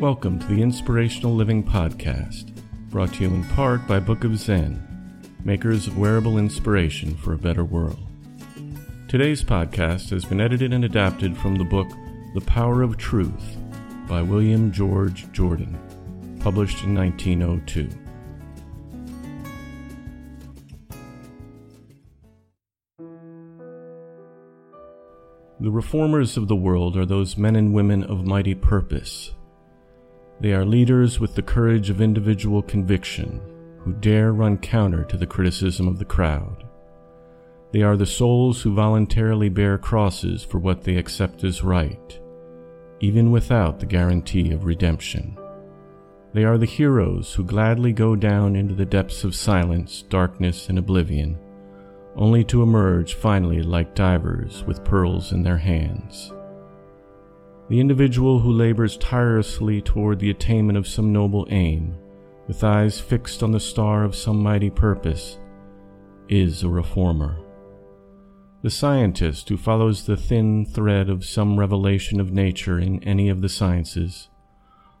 Welcome to the Inspirational Living Podcast, brought to you in part by Book of Zen, makers of wearable inspiration for a better world. Today's podcast has been edited and adapted from the book The Power of Truth by William George Jordan, published in 1902. The reformers of the world are those men and women of mighty purpose they are leaders with the courage of individual conviction who dare run counter to the criticism of the crowd. They are the souls who voluntarily bear crosses for what they accept as right, even without the guarantee of redemption. They are the heroes who gladly go down into the depths of silence, darkness, and oblivion, only to emerge finally like divers with pearls in their hands. The individual who labors tirelessly toward the attainment of some noble aim, with eyes fixed on the star of some mighty purpose, is a reformer. The scientist who follows the thin thread of some revelation of nature in any of the sciences,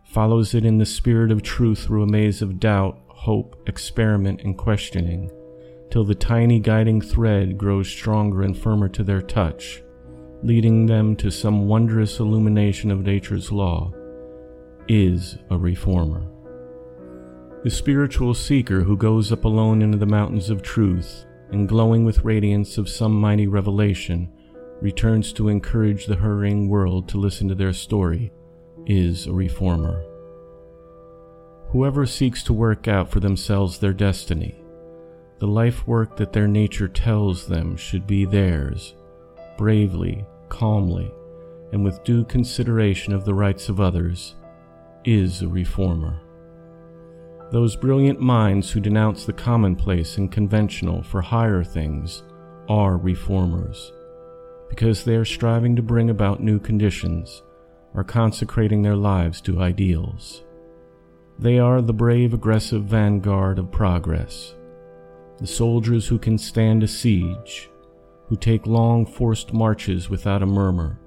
follows it in the spirit of truth through a maze of doubt, hope, experiment, and questioning, till the tiny guiding thread grows stronger and firmer to their touch leading them to some wondrous illumination of nature's law, is a reformer. The spiritual seeker who goes up alone into the mountains of truth and glowing with radiance of some mighty revelation returns to encourage the hurrying world to listen to their story is a reformer. Whoever seeks to work out for themselves their destiny, the life work that their nature tells them should be theirs, bravely, calmly, and with due consideration of the rights of others, is a reformer. Those brilliant minds who denounce the commonplace and conventional for higher things are reformers, because they are striving to bring about new conditions, are consecrating their lives to ideals. They are the brave, aggressive vanguard of progress, the soldiers who can stand a siege who take long forced marches without a murmur,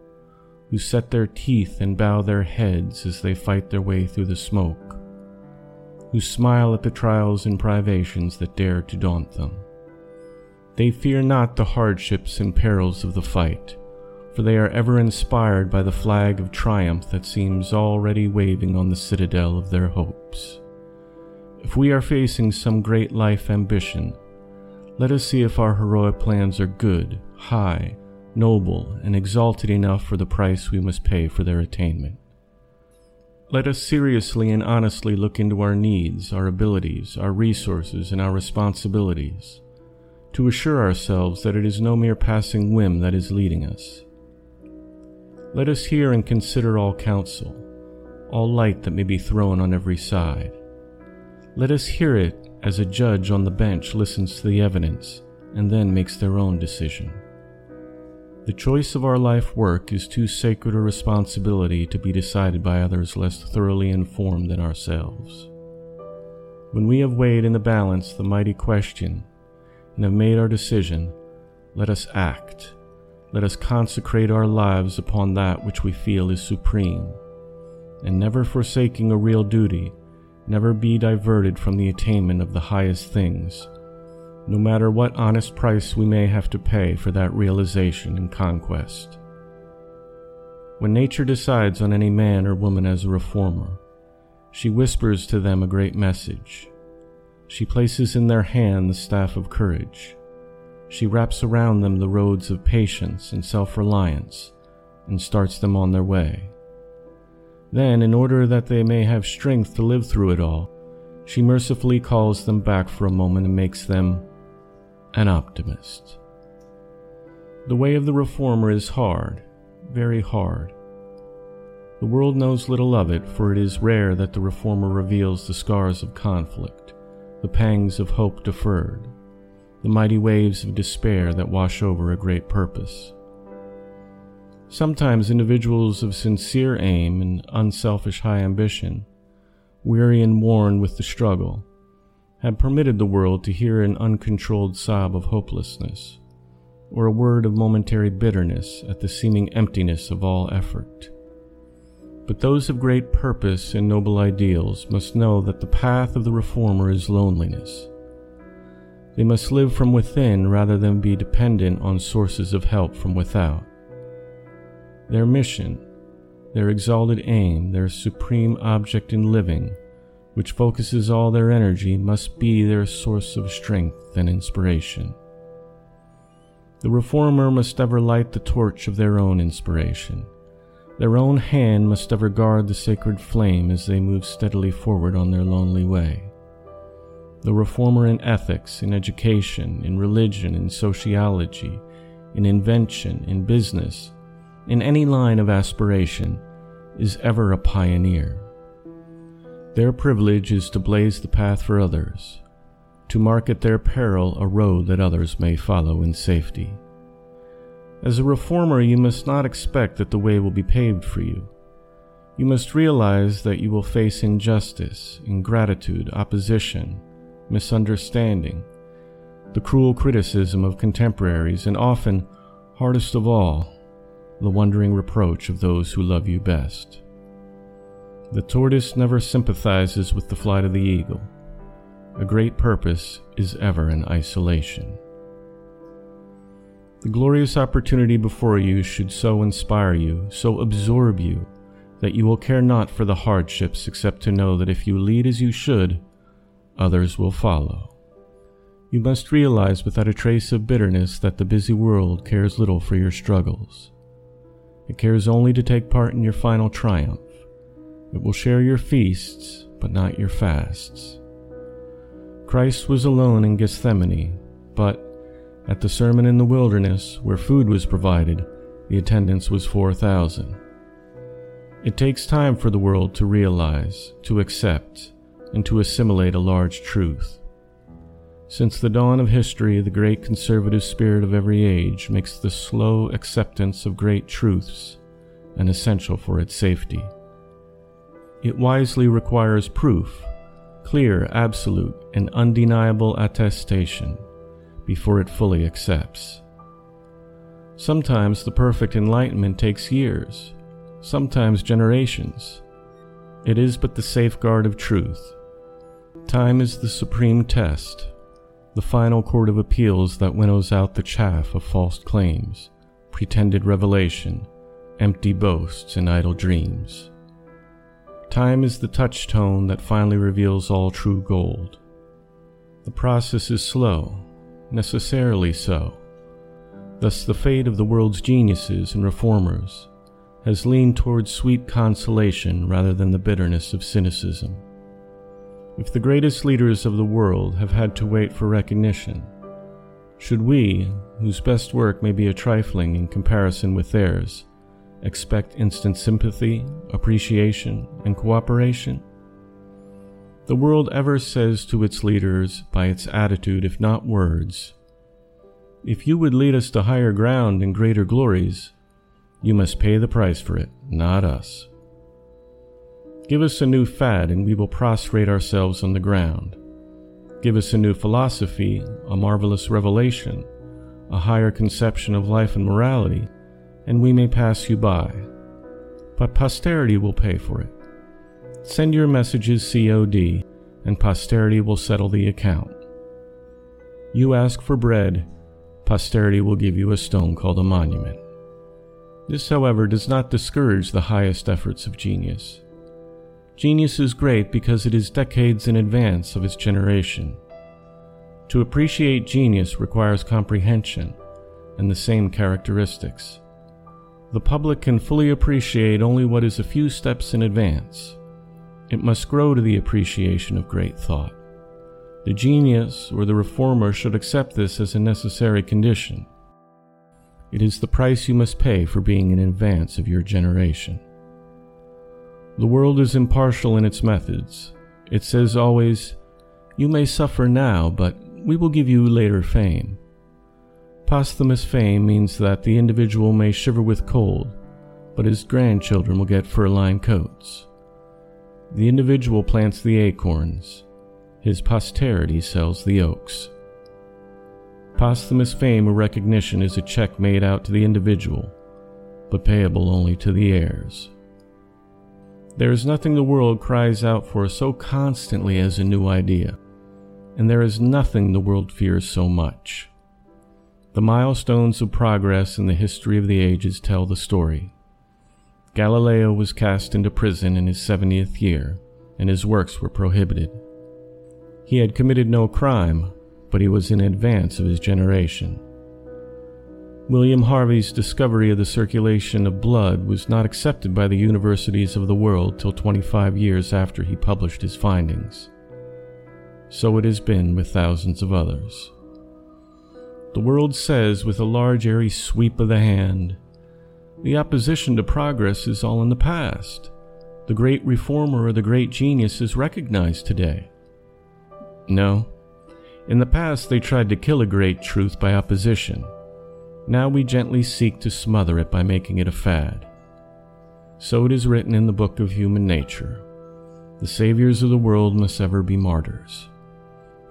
who set their teeth and bow their heads as they fight their way through the smoke, who smile at the trials and privations that dare to daunt them. They fear not the hardships and perils of the fight, for they are ever inspired by the flag of triumph that seems already waving on the citadel of their hopes. If we are facing some great life ambition, let us see if our heroic plans are good, high, noble, and exalted enough for the price we must pay for their attainment. Let us seriously and honestly look into our needs, our abilities, our resources, and our responsibilities, to assure ourselves that it is no mere passing whim that is leading us. Let us hear and consider all counsel, all light that may be thrown on every side. Let us hear it as a judge on the bench listens to the evidence and then makes their own decision. The choice of our life work is too sacred a responsibility to be decided by others less thoroughly informed than ourselves. When we have weighed in the balance the mighty question and have made our decision, let us act. Let us consecrate our lives upon that which we feel is supreme, and never forsaking a real duty, never be diverted from the attainment of the highest things, no matter what honest price we may have to pay for that realization and conquest. When nature decides on any man or woman as a reformer, she whispers to them a great message. She places in their hand the staff of courage. She wraps around them the roads of patience and self reliance and starts them on their way. Then, in order that they may have strength to live through it all, she mercifully calls them back for a moment and makes them an optimist. The way of the reformer is hard, very hard. The world knows little of it, for it is rare that the reformer reveals the scars of conflict, the pangs of hope deferred, the mighty waves of despair that wash over a great purpose. Sometimes individuals of sincere aim and unselfish high ambition, weary and worn with the struggle, have permitted the world to hear an uncontrolled sob of hopelessness, or a word of momentary bitterness at the seeming emptiness of all effort. But those of great purpose and noble ideals must know that the path of the reformer is loneliness. They must live from within rather than be dependent on sources of help from without. Their mission, their exalted aim, their supreme object in living, which focuses all their energy, must be their source of strength and inspiration. The reformer must ever light the torch of their own inspiration. Their own hand must ever guard the sacred flame as they move steadily forward on their lonely way. The reformer in ethics, in education, in religion, in sociology, in invention, in business, in any line of aspiration, is ever a pioneer. Their privilege is to blaze the path for others, to mark at their peril a road that others may follow in safety. As a reformer, you must not expect that the way will be paved for you. You must realize that you will face injustice, ingratitude, opposition, misunderstanding, the cruel criticism of contemporaries, and often, hardest of all, the wondering reproach of those who love you best. The tortoise never sympathizes with the flight of the eagle. A great purpose is ever in isolation. The glorious opportunity before you should so inspire you, so absorb you, that you will care not for the hardships except to know that if you lead as you should, others will follow. You must realize without a trace of bitterness that the busy world cares little for your struggles. It cares only to take part in your final triumph. It will share your feasts, but not your fasts. Christ was alone in Gethsemane, but at the sermon in the wilderness, where food was provided, the attendance was 4,000. It takes time for the world to realize, to accept, and to assimilate a large truth. Since the dawn of history, the great conservative spirit of every age makes the slow acceptance of great truths an essential for its safety. It wisely requires proof, clear, absolute, and undeniable attestation before it fully accepts. Sometimes the perfect enlightenment takes years, sometimes generations. It is but the safeguard of truth. Time is the supreme test the final court of appeals that winnows out the chaff of false claims, pretended revelation, empty boasts, and idle dreams. Time is the touchstone that finally reveals all true gold. The process is slow, necessarily so. Thus, the fate of the world's geniuses and reformers has leaned towards sweet consolation rather than the bitterness of cynicism. If the greatest leaders of the world have had to wait for recognition, should we, whose best work may be a trifling in comparison with theirs, expect instant sympathy, appreciation, and cooperation? The world ever says to its leaders by its attitude, if not words, If you would lead us to higher ground and greater glories, you must pay the price for it, not us. Give us a new fad and we will prostrate ourselves on the ground. Give us a new philosophy, a marvelous revelation, a higher conception of life and morality, and we may pass you by. But posterity will pay for it. Send your messages COD, and posterity will settle the account. You ask for bread, posterity will give you a stone called a monument. This, however, does not discourage the highest efforts of genius. Genius is great because it is decades in advance of its generation. To appreciate genius requires comprehension and the same characteristics. The public can fully appreciate only what is a few steps in advance. It must grow to the appreciation of great thought. The genius or the reformer should accept this as a necessary condition. It is the price you must pay for being in advance of your generation. The world is impartial in its methods. It says always, You may suffer now, but we will give you later fame. Posthumous fame means that the individual may shiver with cold, but his grandchildren will get fur lined coats. The individual plants the acorns, his posterity sells the oaks. Posthumous fame or recognition is a check made out to the individual, but payable only to the heirs. There is nothing the world cries out for so constantly as a new idea, and there is nothing the world fears so much. The milestones of progress in the history of the ages tell the story. Galileo was cast into prison in his 70th year, and his works were prohibited. He had committed no crime, but he was in advance of his generation. William Harvey's discovery of the circulation of blood was not accepted by the universities of the world till 25 years after he published his findings. So it has been with thousands of others. The world says with a large airy sweep of the hand, the opposition to progress is all in the past. The great reformer or the great genius is recognized today. No. In the past, they tried to kill a great truth by opposition. Now we gently seek to smother it by making it a fad. So it is written in the book of human nature the saviors of the world must ever be martyrs.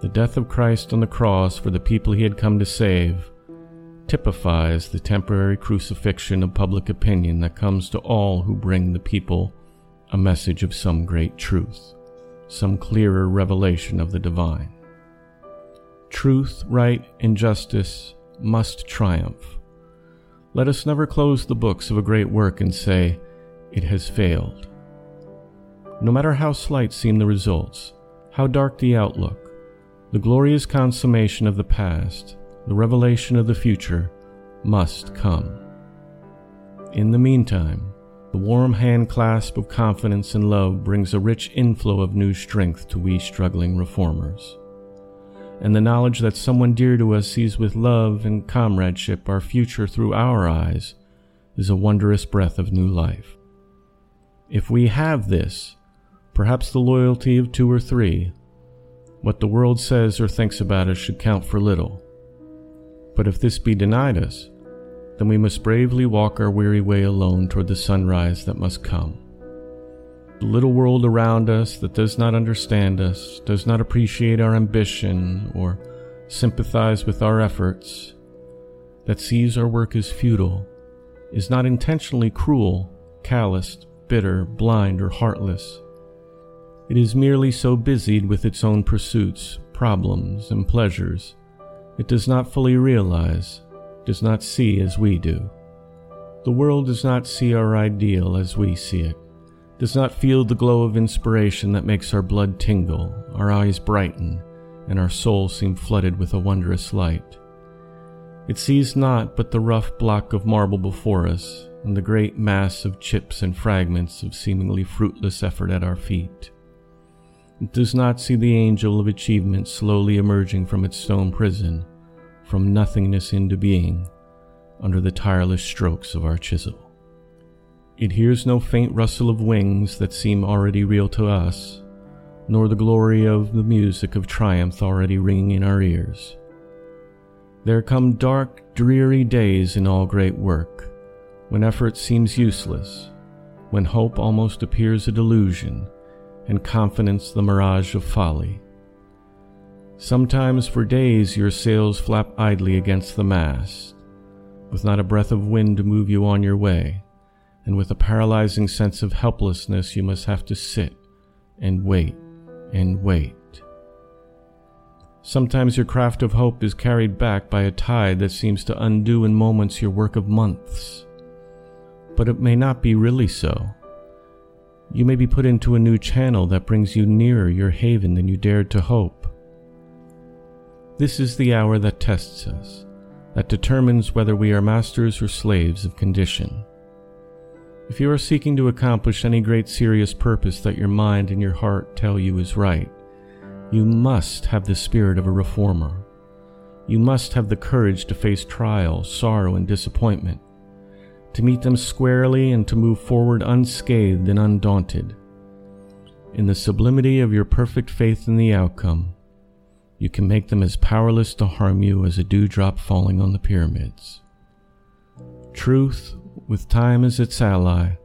The death of Christ on the cross for the people he had come to save typifies the temporary crucifixion of public opinion that comes to all who bring the people a message of some great truth, some clearer revelation of the divine. Truth, right, and justice must triumph. Let us never close the books of a great work and say, it has failed. No matter how slight seem the results, how dark the outlook, the glorious consummation of the past, the revelation of the future, must come. In the meantime, the warm hand clasp of confidence and love brings a rich inflow of new strength to we struggling reformers. And the knowledge that someone dear to us sees with love and comradeship our future through our eyes is a wondrous breath of new life. If we have this, perhaps the loyalty of two or three what the world says or thinks about us should count for little. But if this be denied us, then we must bravely walk our weary way alone toward the sunrise that must come. Little world around us that does not understand us, does not appreciate our ambition or sympathize with our efforts, that sees our work as futile, is not intentionally cruel, calloused, bitter, blind, or heartless. It is merely so busied with its own pursuits, problems, and pleasures, it does not fully realize, does not see as we do. The world does not see our ideal as we see it, does not feel the glow of inspiration that makes our blood tingle, our eyes brighten, and our soul seem flooded with a wondrous light. It sees not but the rough block of marble before us, and the great mass of chips and fragments of seemingly fruitless effort at our feet. It does not see the angel of achievement slowly emerging from its stone prison, from nothingness into being, under the tireless strokes of our chisel. It hears no faint rustle of wings that seem already real to us, nor the glory of the music of triumph already ringing in our ears. There come dark, dreary days in all great work, when effort seems useless, when hope almost appears a delusion, and confidence the mirage of folly. Sometimes for days your sails flap idly against the mast, with not a breath of wind to move you on your way, and with a paralyzing sense of helplessness you must have to sit and wait and wait. Sometimes your craft of hope is carried back by a tide that seems to undo in moments your work of months. But it may not be really so. You may be put into a new channel that brings you nearer your haven than you dared to hope. This is the hour that tests us, that determines whether we are masters or slaves of condition. If you are seeking to accomplish any great serious purpose that your mind and your heart tell you is right, you must have the spirit of a reformer. You must have the courage to face trial, sorrow, and disappointment, to meet them squarely and to move forward unscathed and undaunted. In the sublimity of your perfect faith in the outcome, you can make them as powerless to harm you as a dewdrop falling on the pyramids. Truth with time as its ally,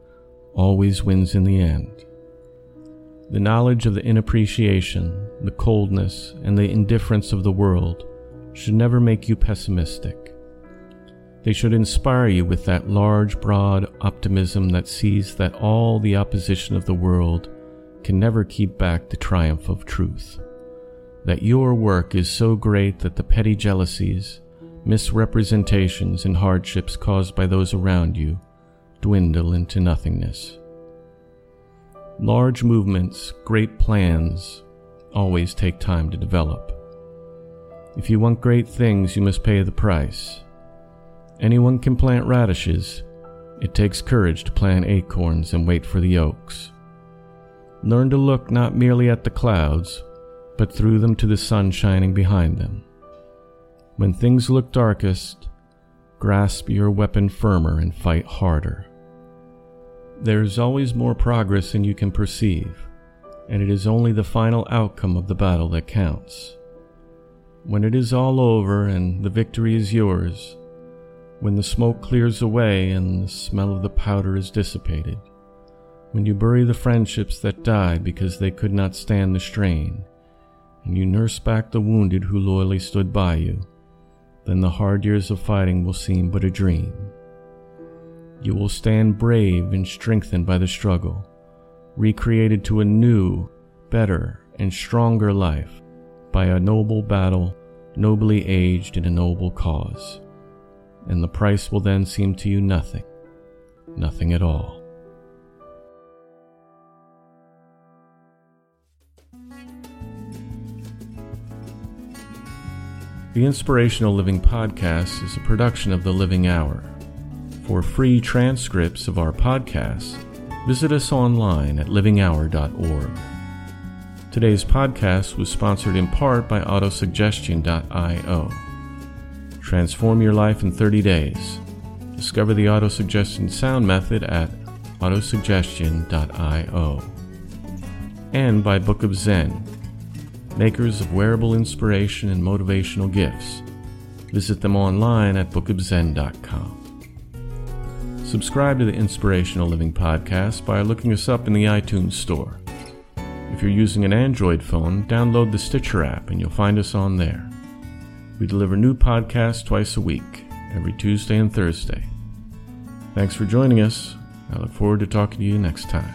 always wins in the end. The knowledge of the inappreciation, the coldness, and the indifference of the world should never make you pessimistic. They should inspire you with that large, broad optimism that sees that all the opposition of the world can never keep back the triumph of truth. That your work is so great that the petty jealousies, misrepresentations, and hardships caused by those around you dwindle into nothingness. Large movements, great plans, always take time to develop. If you want great things, you must pay the price. Anyone can plant radishes. It takes courage to plant acorns and wait for the oaks. Learn to look not merely at the clouds, but through them to the sun shining behind them. When things look darkest, grasp your weapon firmer and fight harder. There is always more progress than you can perceive, and it is only the final outcome of the battle that counts. When it is all over and the victory is yours, when the smoke clears away and the smell of the powder is dissipated, when you bury the friendships that died because they could not stand the strain, and you nurse back the wounded who loyally stood by you, then the hard years of fighting will seem but a dream. You will stand brave and strengthened by the struggle, recreated to a new, better, and stronger life by a noble battle, nobly aged in a noble cause. And the price will then seem to you nothing, nothing at all. The Inspirational Living Podcast is a production of The Living Hour. For free transcripts of our podcasts, visit us online at livinghour.org. Today's podcast was sponsored in part by autosuggestion.io. Transform your life in 30 days. Discover the autosuggestion sound method at autosuggestion.io. And by Book of Zen makers of wearable inspiration and motivational gifts. Visit them online at bookofzen.com. Subscribe to the Inspirational Living Podcast by looking us up in the iTunes Store. If you're using an Android phone, download the Stitcher app and you'll find us on there. We deliver new podcasts twice a week, every Tuesday and Thursday. Thanks for joining us. I look forward to talking to you next time.